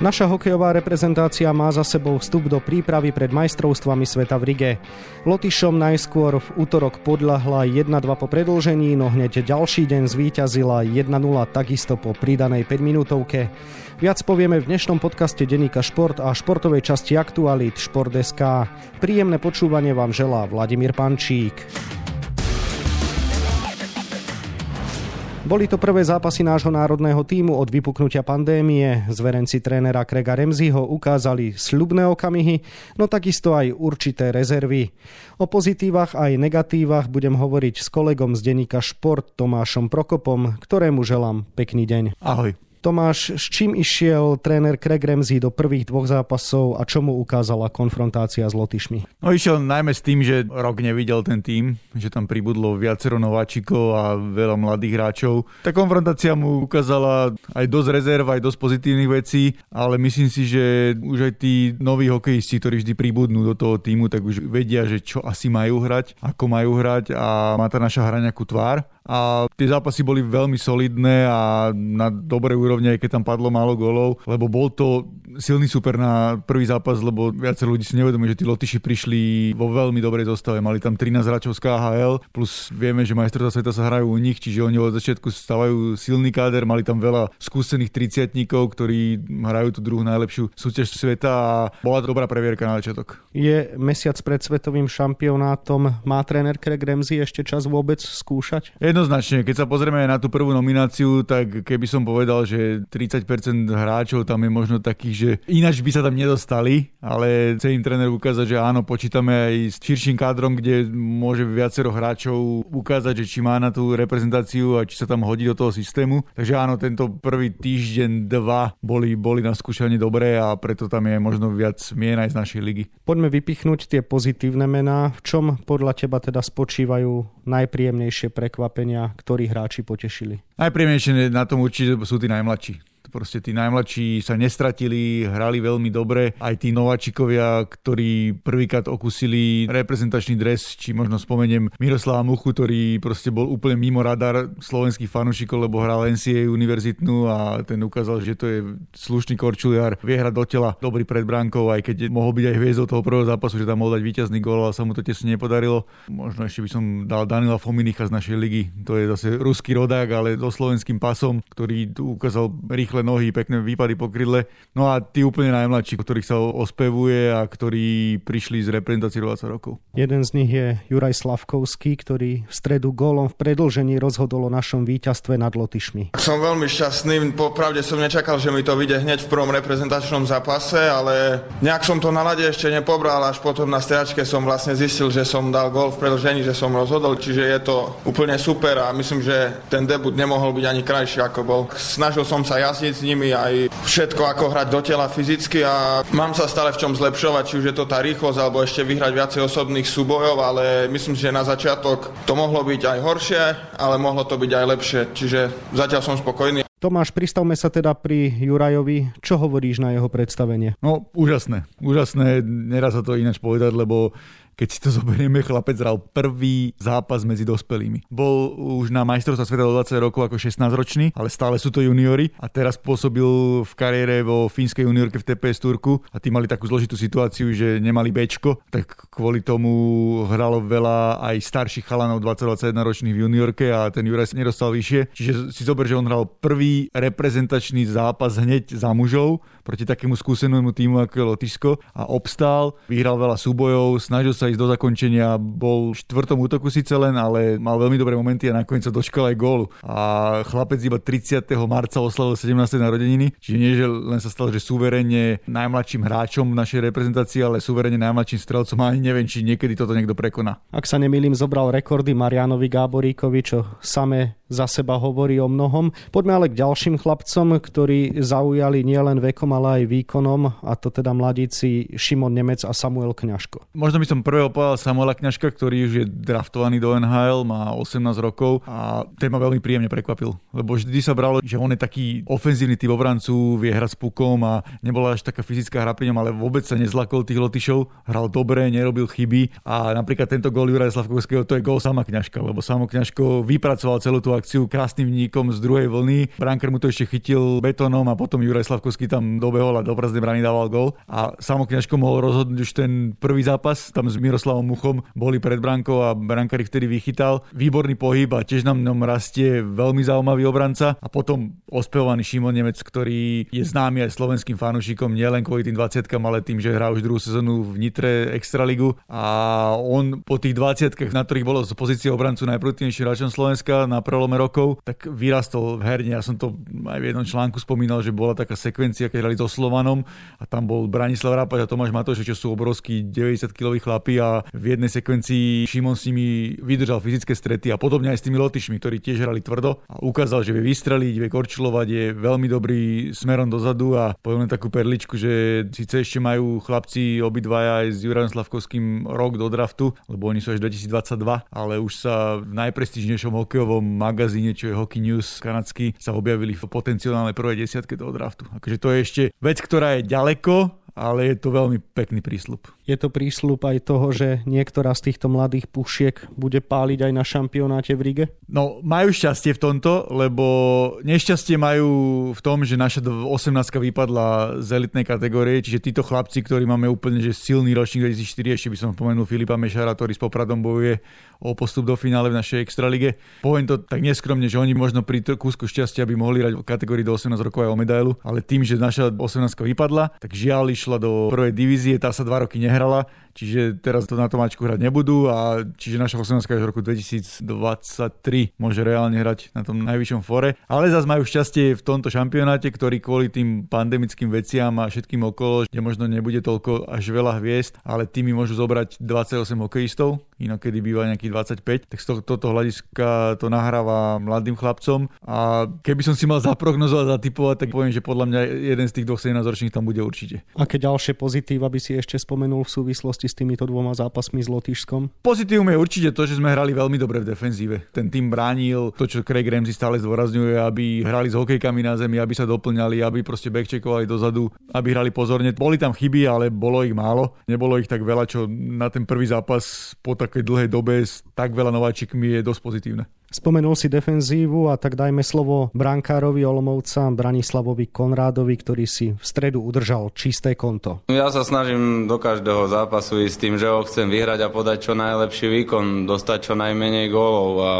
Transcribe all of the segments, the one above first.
Naša hokejová reprezentácia má za sebou vstup do prípravy pred majstrovstvami sveta v Rige. Lotyšom najskôr v útorok podľahla 1-2 po predlžení, no hneď ďalší deň zvíťazila 1-0 takisto po pridanej 5 minútovke. Viac povieme v dnešnom podcaste Deníka Šport a športovej časti Aktualit Šport.sk. Príjemné počúvanie vám želá Vladimír Pančík. Boli to prvé zápasy nášho národného týmu od vypuknutia pandémie. Zverenci trénera Krega Remziho ukázali sľubné okamihy, no takisto aj určité rezervy. O pozitívach aj negatívach budem hovoriť s kolegom z denníka Šport Tomášom Prokopom, ktorému želám pekný deň. Ahoj. Tomáš, s čím išiel tréner Craig Ramsey do prvých dvoch zápasov a čo mu ukázala konfrontácia s Lotyšmi? No išiel najmä s tým, že rok nevidel ten tým, že tam pribudlo viacero nováčikov a veľa mladých hráčov. Tá konfrontácia mu ukázala aj dosť rezerv, aj dosť pozitívnych vecí, ale myslím si, že už aj tí noví hokejisti, ktorí vždy pribudnú do toho týmu, tak už vedia, že čo asi majú hrať, ako majú hrať a má tá naša hra nejakú tvár a tie zápasy boli veľmi solidné a na dobrej úrovni, aj keď tam padlo málo golov, lebo bol to silný super na prvý zápas, lebo viacej ľudí si nevedomí, že tí Lotyši prišli vo veľmi dobrej zostave. Mali tam 13 hráčov z KHL, plus vieme, že majstrovstvá sveta sa hrajú u nich, čiže oni od začiatku stávajú silný káder, mali tam veľa skúsených 30 ktorí hrajú tú druhú najlepšiu súťaž sveta a bola to dobrá previerka na začiatok. Je mesiac pred svetovým šampionátom, má tréner Craig Ramsey ešte čas vôbec skúšať? Je Jednoznačne, keď sa pozrieme na tú prvú nomináciu, tak keby som povedal, že 30% hráčov tam je možno takých, že ináč by sa tam nedostali, ale chce im tréner ukázať, že áno, počítame aj s širším kádrom, kde môže viacero hráčov ukázať, že či má na tú reprezentáciu a či sa tam hodí do toho systému. Takže áno, tento prvý týždeň, dva boli, boli na skúšanie dobré a preto tam je možno viac mien aj z našej ligy. Poďme vypichnúť tie pozitívne mená. V čom podľa teba teda spočívajú najpríjemnejšie prekvapenia prekvapenia, ktorí hráči potešili? Najpríjemnejšie na tom určite sú tí najmladší Proste tí najmladší sa nestratili, hrali veľmi dobre. Aj tí nováčikovia, ktorí prvýkrát okusili reprezentačný dres, či možno spomeniem Miroslava Muchu, ktorý proste bol úplne mimo radar slovenských fanúšikov, lebo hral NCAA univerzitnú a ten ukázal, že to je slušný korčuliar, vie hrať do tela, dobrý pred bránkou, aj keď mohol byť aj hviezdou toho prvého zápasu, že tam mohol dať víťazný gól, ale sa mu to tesne nepodarilo. Možno ešte by som dal Danila Fominicha z našej ligy. To je zase ruský rodák, ale so slovenským pasom, ktorý tu ukázal rýchle rýchle nohy, pekné výpady po krydle. No a tí úplne najmladší, ktorých sa ospevuje a ktorí prišli z reprezentácie 20 rokov. Jeden z nich je Juraj Slavkovský, ktorý v stredu gólom v predlžení rozhodol o našom víťazstve nad Lotyšmi. Som veľmi šťastný, popravde som nečakal, že mi to vyjde hneď v prvom reprezentačnom zápase, ale nejak som to na lade ešte nepobral, až potom na striačke som vlastne zistil, že som dal gól v predlžení, že som rozhodol, čiže je to úplne super a myslím, že ten debut nemohol byť ani krajší ako bol. Snažil som sa jazdiť s nimi aj všetko, ako hrať do tela fyzicky a mám sa stále v čom zlepšovať, či už je to tá rýchlosť, alebo ešte vyhrať viacej osobných súbojov, ale myslím si, že na začiatok to mohlo byť aj horšie, ale mohlo to byť aj lepšie, čiže zatiaľ som spokojný. Tomáš, pristavme sa teda pri Jurajovi. Čo hovoríš na jeho predstavenie? No, úžasné. Úžasné, neraz sa to ináč povedať, lebo keď si to zoberieme, chlapec hral prvý zápas medzi dospelými. Bol už na majstrovstva sveta do 20 rokov ako 16-ročný, ale stále sú to juniori a teraz pôsobil v kariére vo fínskej juniorke v TPS Turku a tí mali takú zložitú situáciu, že nemali Bčko, tak kvôli tomu hralo veľa aj starších chalanov 20-21 ročných v juniorke a ten Juraj sa nedostal vyššie. Čiže si zober, že on hral prvý reprezentačný zápas hneď za mužov proti takému skúsenému týmu ako je Lotyšsko a obstál, vyhral veľa súbojov, snažil sa ísť do zakončenia, bol v štvrtom útoku síce len, ale mal veľmi dobré momenty a nakoniec sa dočkal aj gólu. A chlapec iba 30. marca oslavil 17. narodeniny, čiže nie, že len sa stalo, že suverene najmladším hráčom v našej reprezentácii, ale suverene najmladším strelcom a ani neviem, či niekedy toto niekto prekoná. Ak sa nemýlim, zobral rekordy Marianovi Gáboríkovi, čo samé za seba hovorí o mnohom. Poďme ale k ďalším chlapcom, ktorí zaujali nielen vekom, ale aj výkonom, a to teda mladíci Šimon Nemec a Samuel Kňažko. Možno by som prvého povedal Samuela Kňažka, ktorý už je draftovaný do NHL, má 18 rokov a ten ma veľmi príjemne prekvapil, lebo vždy sa bralo, že on je taký ofenzívny typ obrancu, vie hrať s pukom a nebola až taká fyzická hra pri ňom, ale vôbec sa nezlakol tých Lotyšov, hral dobre, nerobil chyby a napríklad tento gól Juraja Slavkovského to je gól sama Kňažka, lebo samo Kňažko vypracoval celú tú akciu krásnym vníkom z druhej vlny. Branker mu to ešte chytil betónom a potom Juraj Slavkovský tam dobehol a do prázdnej brany dával gol. A Samokňažko mohol rozhodnúť už ten prvý zápas, tam s Miroslavom Muchom boli pred brankou a brankar ich vtedy vychytal. Výborný pohyb a tiež nám ňom rastie veľmi zaujímavý obranca. A potom ospevovaný Šimon Nemec, ktorý je známy aj slovenským fanúšikom nielen kvôli tým 20 ale tým, že hrá už druhú sezónu v Nitre Extraligu a on po tých 20 na ktorých bolo z pozície obrancu najproduktívnejším hráčom Slovenska na prelome rokov, tak vyrastol v herne. Ja som to aj v jednom článku spomínal, že bola taká sekvencia, keď hrali so Slovanom a tam bol Branislav Rápač a Tomáš Matoš, čo sú obrovskí 90-kiloví chlapi a v jednej sekvencii Šimon s nimi vydržal fyzické strety a podobne aj s tými Lotyšmi, ktorí tiež hrali tvrdo a ukázal, že vie vystreliť, vie korčulovať, je veľmi dobrý smerom dozadu a poviem takú perličku, že síce ešte majú chlapci obidvaja aj s Jurajom Slavkovským rok do draftu, lebo oni sú až 2022, ale už sa v najprestížnejšom hokejovom magazíne, čo je Hockey News kanadský, sa objavili v potenciálnej prvej desiatke do draftu. Akože to je ešte vec, ktorá je ďaleko, ale je to veľmi pekný prísľub. Je to prísľub aj toho, že niektorá z týchto mladých pušiek bude páliť aj na šampionáte v Rige? No, majú šťastie v tomto, lebo nešťastie majú v tom, že naša 18 vypadla z elitnej kategórie, čiže títo chlapci, ktorí máme úplne že silný ročník 2004, ešte by som spomenul Filipa Mešara, ktorý s Popradom bojuje o postup do finále v našej extralige. Poviem to tak neskromne, že oni možno pri kúsku šťastia by mohli hrať v kategórii do 18 rokov aj o medailu, ale tým, že naša 18 vypadla, tak žiaľ išla do prvej divízie, tá sa dva roky nehrala, čiže teraz to na Tomáčku hrať nebudú a čiže naša 18 až v roku 2023 môže reálne hrať na tom najvyššom fore. Ale zase majú šťastie v tomto šampionáte, ktorý kvôli tým pandemickým veciam a všetkým okolo, že možno nebude toľko až veľa hviezd, ale tými môžu zobrať 28 hokejistov, inokedy býva nejakých 25, tak z tohto hľadiska to nahráva mladým chlapcom a keby som si mal zaprognozovať, zatypovať, tak poviem, že podľa mňa jeden z tých dvoch 17 ročných tam bude určite. Aké ďalšie pozitíva by si ešte spomenul v súvislosti s týmito dvoma zápasmi s Lotyšskom? Pozitívum je určite to, že sme hrali veľmi dobre v defenzíve. Ten tým bránil to, čo Craig Ramsey stále zdôrazňuje, aby hrali s hokejkami na zemi, aby sa doplňali, aby proste backcheckovali dozadu, aby hrali pozorne. Boli tam chyby, ale bolo ich málo. Nebolo ich tak veľa, čo na ten prvý zápas po tak takej dlhej dobe s tak veľa nováčikmi je dosť pozitívne. Spomenul si defenzívu a tak dajme slovo brankárovi Olomouca Branislavovi Konrádovi, ktorý si v stredu udržal čisté konto. Ja sa snažím do každého zápasu ísť s tým, že ho chcem vyhrať a podať čo najlepší výkon, dostať čo najmenej gólov a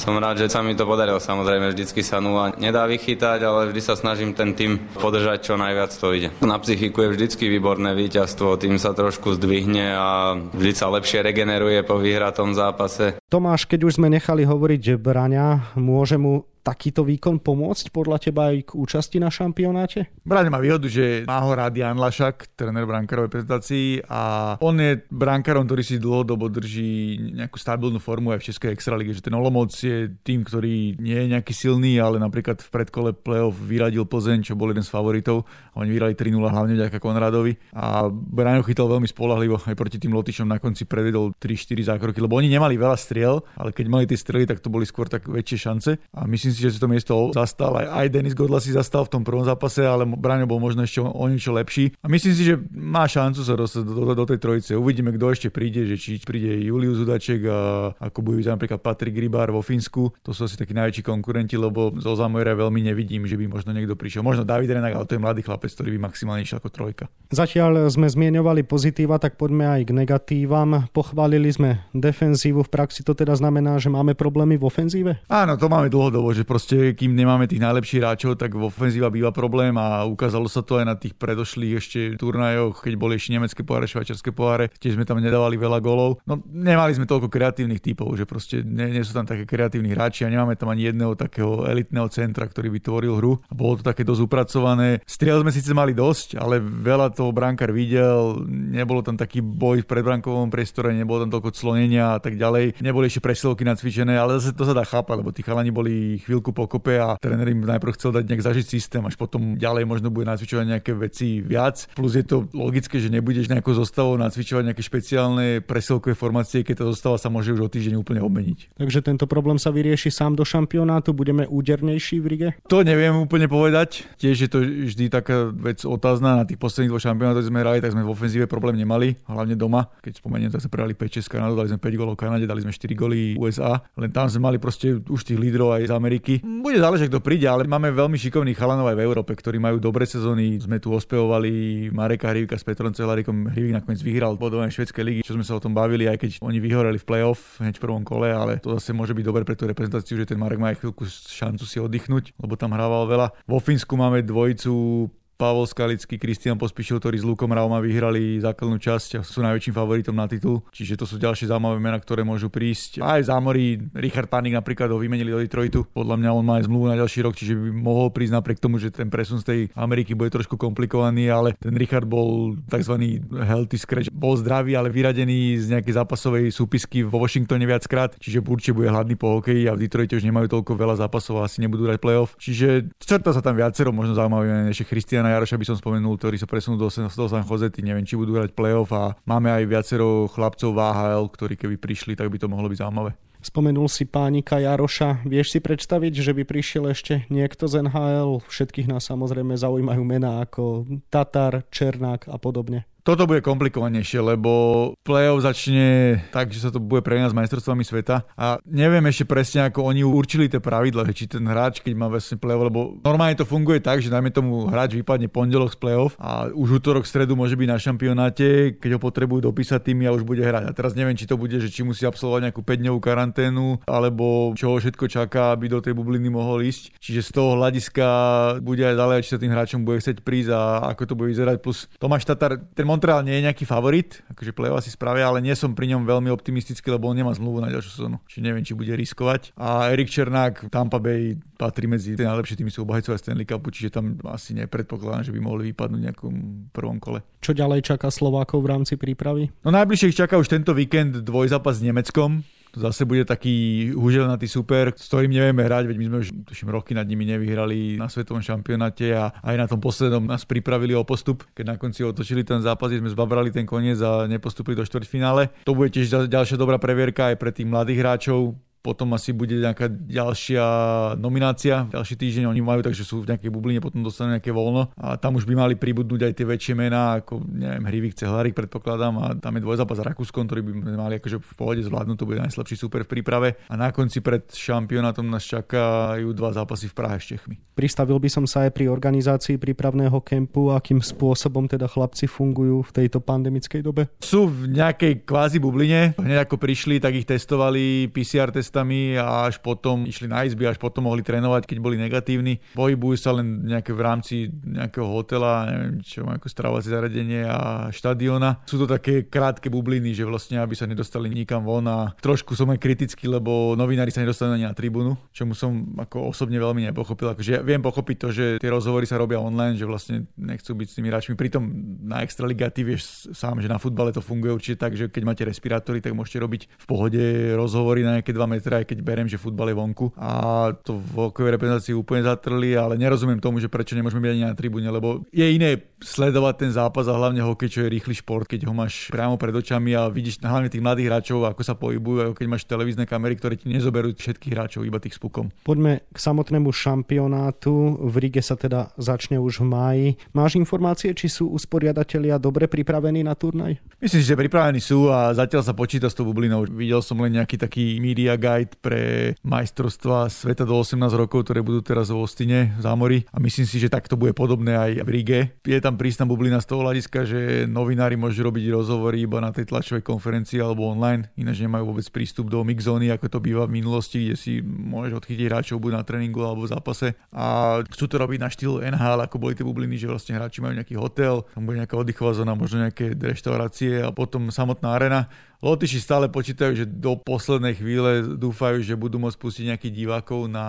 som rád, že sa mi to podarilo. Samozrejme, vždycky sa nula nedá vychytať, ale vždy sa snažím ten tým podržať čo najviac to ide. Na psychiku je vždycky výborné víťazstvo, tým sa trošku zdvihne a vždy sa lepšie regeneruje po vyhratom zápase. Tomáš, keď už sme nechali hovoriť Braňa, môže mu takýto výkon pomôcť podľa teba aj k účasti na šampionáte? Braň má výhodu, že má ho rád Jan Lašak, tréner brankárovej prezentácii a on je brankárom, ktorý si dlhodobo drží nejakú stabilnú formu aj v Českej extralíge, že ten Olomouc je tým, ktorý nie je nejaký silný, ale napríklad v predkole play-off vyradil Plzeň, čo bol jeden z favoritov. Oni vyrali 3-0 hlavne vďaka Konradovi a Braňo chytal veľmi spolahlivo aj proti tým Lotyšom na konci predvedol 3-4 zákroky, lebo oni nemali veľa striel, ale keď mali tie strely, tak to boli skôr tak väčšie šance a myslím myslím si, že si to miesto zastal. Aj, aj Denis Godla si zastal v tom prvom zápase, ale Braňo bol možno ešte o niečo lepší. A myslím si, že má šancu sa dostať do, do, do tej trojice. Uvidíme, kto ešte príde, že či príde Julius Zudaček a ako bude napríklad Patrik Rybár vo Fínsku. To sú asi takí najväčší konkurenti, lebo zo Zamojera veľmi nevidím, že by možno niekto prišiel. Možno David Renak, ale to je mladý chlapec, ktorý by maximálne išiel ako trojka. Zatiaľ sme zmieňovali pozitíva, tak poďme aj k negatívam. Pochválili sme defenzívu, v praxi to teda znamená, že máme problémy v ofenzíve? Áno, to máme dlhodobo, že proste kým nemáme tých najlepších hráčov, tak v ofenzíva býva problém a ukázalo sa to aj na tých predošlých ešte turnajoch, keď boli ešte nemecké poháre, švajčiarske poháre, tiež sme tam nedávali veľa golov. No nemali sme toľko kreatívnych typov, že proste nie, nie sú tam také kreatívni hráči a nemáme tam ani jedného takého elitného centra, ktorý by tvoril hru. A bolo to také dosť upracované. Striel sme síce mali dosť, ale veľa toho brankár videl, nebolo tam taký boj v predbrankovom priestore, nebolo tam toľko clonenia a tak ďalej. Neboli ešte presilovky nacvičené, ale zase to sa dá chápať, lebo tí chalani boli chvíľku pokope a tréner im najprv chcel dať nejak zažiť systém, až potom ďalej možno bude nacvičovať nejaké veci viac. Plus je to logické, že nebudeš nejakou zostavou nacvičovať nejaké špeciálne presilkové formácie, keď tá zostava sa môže už o týždeň úplne obmeniť. Takže tento problém sa vyrieši sám do šampionátu, budeme údernejší v Rige? To neviem úplne povedať. Tiež je to vždy taká vec otázna. Na tých posledných dvoch šampionátoch sme hrali, tak sme v ofenzíve problém nemali, hlavne doma. Keď spomeniem, tak sme prehrali 5-6 Kanadu, dali sme 5 golov Kanade, dali sme 4 goly USA. Len tam sme mali proste už tých lídrov aj z Ameriky. Bude záležať, kto príde, ale máme veľmi šikovných chalanov aj v Európe, ktorí majú dobré sezóny. Sme tu ospevovali Mareka Hrivika s Petrom Celarikom. Hrivik nakoniec vyhral bodové švedskej ligy, čo sme sa o tom bavili, aj keď oni vyhoreli v playoff hneď v prvom kole, ale to zase môže byť dobre pre tú reprezentáciu, že ten Marek má aj chvíľku šancu si oddychnúť, lebo tam hrával veľa. Vo Fínsku máme dvojicu Pavol Skalický, Kristian Pospišil, ktorí s Lukom Rauma vyhrali základnú časť a sú najväčším favoritom na titul. Čiže to sú ďalšie zaujímavé mená, ktoré môžu prísť. Aj zámorí Richard Panik napríklad ho vymenili do Detroitu. Podľa mňa on má aj zmluvu na ďalší rok, čiže by mohol prísť napriek tomu, že ten presun z tej Ameriky bude trošku komplikovaný, ale ten Richard bol tzv. healthy scratch. Bol zdravý, ale vyradený z nejakej zápasovej súpisky vo Washingtone viackrát, čiže určite bude hladný po hokeji a v Detroite už nemajú toľko veľa zápasov a asi nebudú dať playoff. Čiže čerta sa tam viacero, možno zaujímavé ešte Christiana Jaroša by som spomenul, ktorí sa presunú do, do San Jose, neviem, či budú hrať playoff a máme aj viacero chlapcov v AHL, ktorí keby prišli, tak by to mohlo byť zaujímavé. Spomenul si pánika Jaroša. Vieš si predstaviť, že by prišiel ešte niekto z NHL? Všetkých nás samozrejme zaujímajú mená ako Tatar, Černák a podobne. Toto bude komplikovanejšie, lebo playoff začne tak, že sa to bude pre nás majstrovstvami sveta a neviem ešte presne, ako oni určili tie pravidla, či ten hráč, keď má vlastne playoff, lebo normálne to funguje tak, že dajme tomu hráč vypadne pondelok z playoff a už útorok, stredu môže byť na šampionáte, keď ho potrebujú dopísať tým a už bude hrať. A teraz neviem, či to bude, že či musí absolvovať nejakú 5-dňovú karanténu, alebo čo všetko čaká, aby do tej bubliny mohol ísť. Čiže z toho hľadiska bude aj ďalej, či sa tým hráčom bude chcieť prísť a ako to bude vyzerať. Plus Tomáš Tatar, ten Montreal nie je nejaký favorit, akože play asi spravia, ale nie som pri ňom veľmi optimistický, lebo on nemá zmluvu na ďalšiu sezónu. Čiže neviem, či bude riskovať. A Erik Černák, Tampa Bay patrí medzi tie najlepšie týmy sú obhajcovia Stanley Cupu, čiže tam asi nepredpokladám, že by mohli vypadnúť v nejakom prvom kole. Čo ďalej čaká Slovákov v rámci prípravy? No najbližšie ich čaká už tento víkend dvojzápas s Nemeckom zase bude taký huželnatý super, s ktorým nevieme hrať, veď my sme už tuším, roky nad nimi nevyhrali na svetovom šampionáte a aj na tom poslednom nás pripravili o postup, keď na konci otočili ten zápas, sme zbabrali ten koniec a nepostupili do štvrťfinále. To bude tiež ďalšia dobrá previerka aj pre tých mladých hráčov, potom asi bude nejaká ďalšia nominácia. Ďalší týždeň oni majú, takže sú v nejakej bubline, potom dostanú nejaké voľno. A tam už by mali pribudnúť aj tie väčšie mená, ako neviem, Hrivik, Cehlarik predpokladám. A tam je dvojzápas s Rakúskom, ktorý by mali akože v pohode zvládnuť, to bude najslabší super v príprave. A na konci pred šampionátom nás čakajú dva zápasy v Prahe s Čechmi. Pristavil by som sa aj pri organizácii prípravného kempu, akým spôsobom teda chlapci fungujú v tejto pandemickej dobe? Sú v nejakej kvázi bubline. Hneď ako prišli, tak ich testovali PCR test testami a až potom išli na izby, až potom mohli trénovať, keď boli negatívni. Pohybujú sa len nejaké v rámci nejakého hotela, neviem čo, ako stravovacie zariadenie a štadiona. Sú to také krátke bubliny, že vlastne aby sa nedostali nikam von a trošku som aj kritický, lebo novinári sa nedostali ani na tribúnu, čomu som ako osobne veľmi nepochopil. Akože ja viem pochopiť to, že tie rozhovory sa robia online, že vlastne nechcú byť s tými hráčmi. Pritom na Extraliga ty vieš sám, že na futbale to funguje určite tak, že keď máte respirátory, tak môžete robiť v pohode rozhovory na nejaké 2 metra, aj keď beriem, že futbal je vonku. A to v hokejovej reprezentácii úplne zatrli, ale nerozumiem tomu, že prečo nemôžeme byť ani na tribúne, lebo je iné sledovať ten zápas a hlavne hokej, čo je rýchly šport, keď ho máš priamo pred očami a vidíš hlavne tých mladých hráčov, ako sa pohybujú, ako keď máš televízne kamery, ktoré ti nezoberú všetkých hráčov, iba tých s pukom. Poďme k samotnému šampionátu. V Rige sa teda začne už v máji. Máš informácie, či sú usporiadatelia dobre pripravení na turnaj? Myslím že pripravení sú a zatiaľ sa počíta s tou bublinou. Videl som len nejaký taký media guide pre majstrovstva sveta do 18 rokov, ktoré budú teraz v Ostine v zámori a myslím si, že takto bude podobné aj v Ríge. Je tam prísna bublina z toho hľadiska, že novinári môžu robiť rozhovory iba na tej tlačovej konferencii alebo online, ináč nemajú vôbec prístup do mixzóny, ako to býva v minulosti, kde si môžeš odchytiť hráčov buď na tréningu alebo v zápase. A chcú to robiť na štýl NHL, ako boli tie bubliny, že vlastne hráči majú nejaký hotel, tam bude nejaká oddychová zóna, možno nejaké reštaurácie a potom samotná arena Lotyši stále počítajú, že do poslednej chvíle dúfajú, že budú môcť pustiť nejakých divákov na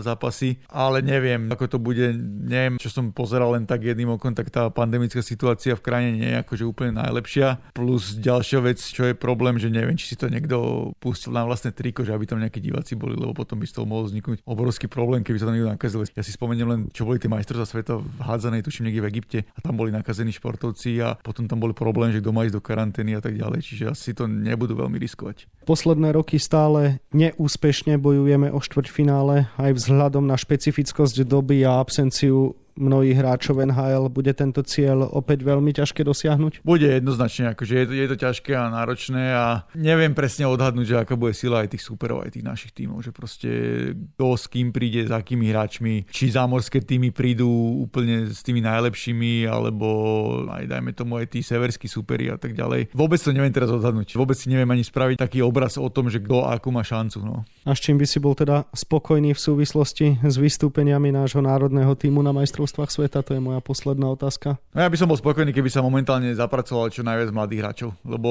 zápasy, ale neviem, ako to bude, neviem, čo som pozeral len tak jedným okom, tak tá pandemická situácia v krajine nie je akože úplne najlepšia. Plus ďalšia vec, čo je problém, že neviem, či si to niekto pustil na vlastné triko, že aby tam nejakí diváci boli, lebo potom by z toho mohol vzniknúť obrovský problém, keby sa to niekto nakazil. Ja si spomeniem len, čo boli tie majstrovstvá sveta v hádzanej, tuším niekde v Egypte a tam boli nakazení športovci a potom tam boli problém, že kto má ísť do karantény a tak ďalej. Čiže asi to nebudú veľmi riskovať. Posledné roky stále neúspešne bojujeme o štvrťfinále aj vzhľadom na špecifickosť doby a absenciu mnohých hráčov NHL, bude tento cieľ opäť veľmi ťažké dosiahnuť? Bude jednoznačne, akože je to, je to ťažké a náročné a neviem presne odhadnúť, že aká bude sila aj tých superov, aj tých našich tímov, že proste kto s kým príde, s akými hráčmi, či zámorské týmy prídu úplne s tými najlepšími, alebo aj dajme tomu aj tí severskí superi a tak ďalej. Vôbec to neviem teraz odhadnúť. Vôbec si neviem ani spraviť taký obraz o tom, že kto akú má šancu. No. A s čím by si bol teda spokojný v súvislosti s vystúpeniami nášho národného týmu na majstrov majstrovstvách sveta? To je moja posledná otázka. No ja by som bol spokojný, keby sa momentálne zapracoval čo najviac mladých hráčov. Lebo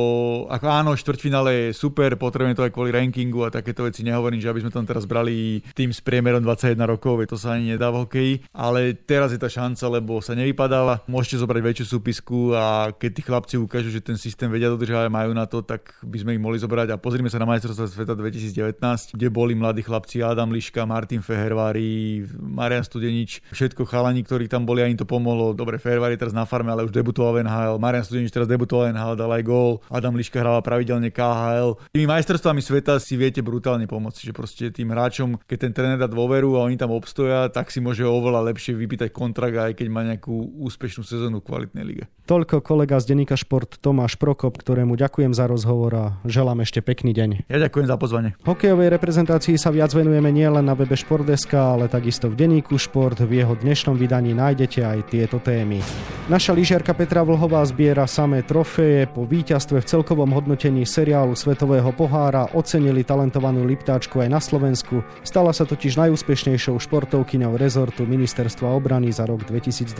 ako áno, štvrťfinále je super, potrebujeme to aj kvôli rankingu a takéto veci. Nehovorím, že aby sme tam teraz brali tým s priemerom 21 rokov, to sa ani nedá v hokeji. Ale teraz je tá šanca, lebo sa nevypadáva. Môžete zobrať väčšiu súpisku a keď tí chlapci ukážu, že ten systém vedia dodržať, majú na to, tak by sme ich mohli zobrať. A pozrime sa na majstrovstvá sveta 2019, kde boli mladí chlapci Adam Liška, Martin Fehervári, Marian Studenič, všetko chalani, ktorí tam boli a im to pomohlo. Dobre, Fairway teraz na farme, ale už debutoval v NHL. Marian Studenič teraz debutoval v NHL, dal aj gól. Adam Liška hráva pravidelne KHL. Tými majstrovstvami sveta si viete brutálne pomôcť, že proste tým hráčom, keď ten tréner dá dôveru a oni tam obstoja, tak si môže oveľa lepšie vypýtať kontrakt, aj keď má nejakú úspešnú sezónu v kvalitnej lige. Toľko kolega z Denika Šport Tomáš Prokop, ktorému ďakujem za rozhovor a želám ešte pekný deň. Ja ďakujem za pozvanie. Hokejovej reprezentácii sa viac venujeme nielen na webe Športdeska, ale takisto v Deníku Šport. V jeho dnešnom vydaní nájdete aj tieto témy. Naša lyžiarka Petra Vlhová zbiera samé trofeje. Po víťazstve v celkovom hodnotení seriálu Svetového pohára ocenili talentovanú Liptáčku aj na Slovensku. Stala sa totiž najúspešnejšou športovkyňou rezortu Ministerstva obrany za rok 2020.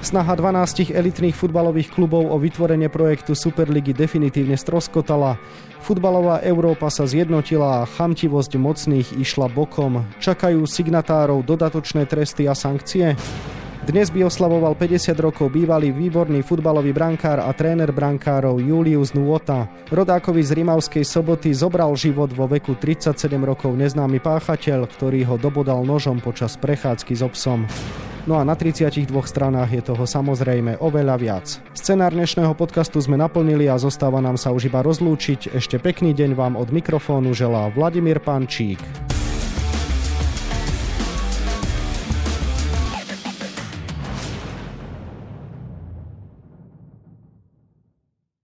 Snaha 12 elitných futbalových klubov o vytvorenie projektu Superligy definitívne stroskotala. Futbalová Európa sa zjednotila a chamtivosť mocných išla bokom. Čakajú signatárov dodatočné tresty a sankcie? Dnes by oslavoval 50 rokov bývalý výborný futbalový brankár a tréner brankárov Julius Nuota. Rodákovi z Rimavskej soboty zobral život vo veku 37 rokov neznámy páchateľ, ktorý ho dobodal nožom počas prechádzky s obsom. No a na 32 stranách je toho samozrejme oveľa viac. Scenár dnešného podcastu sme naplnili a zostáva nám sa už iba rozlúčiť. Ešte pekný deň vám od mikrofónu želá Vladimír Pančík.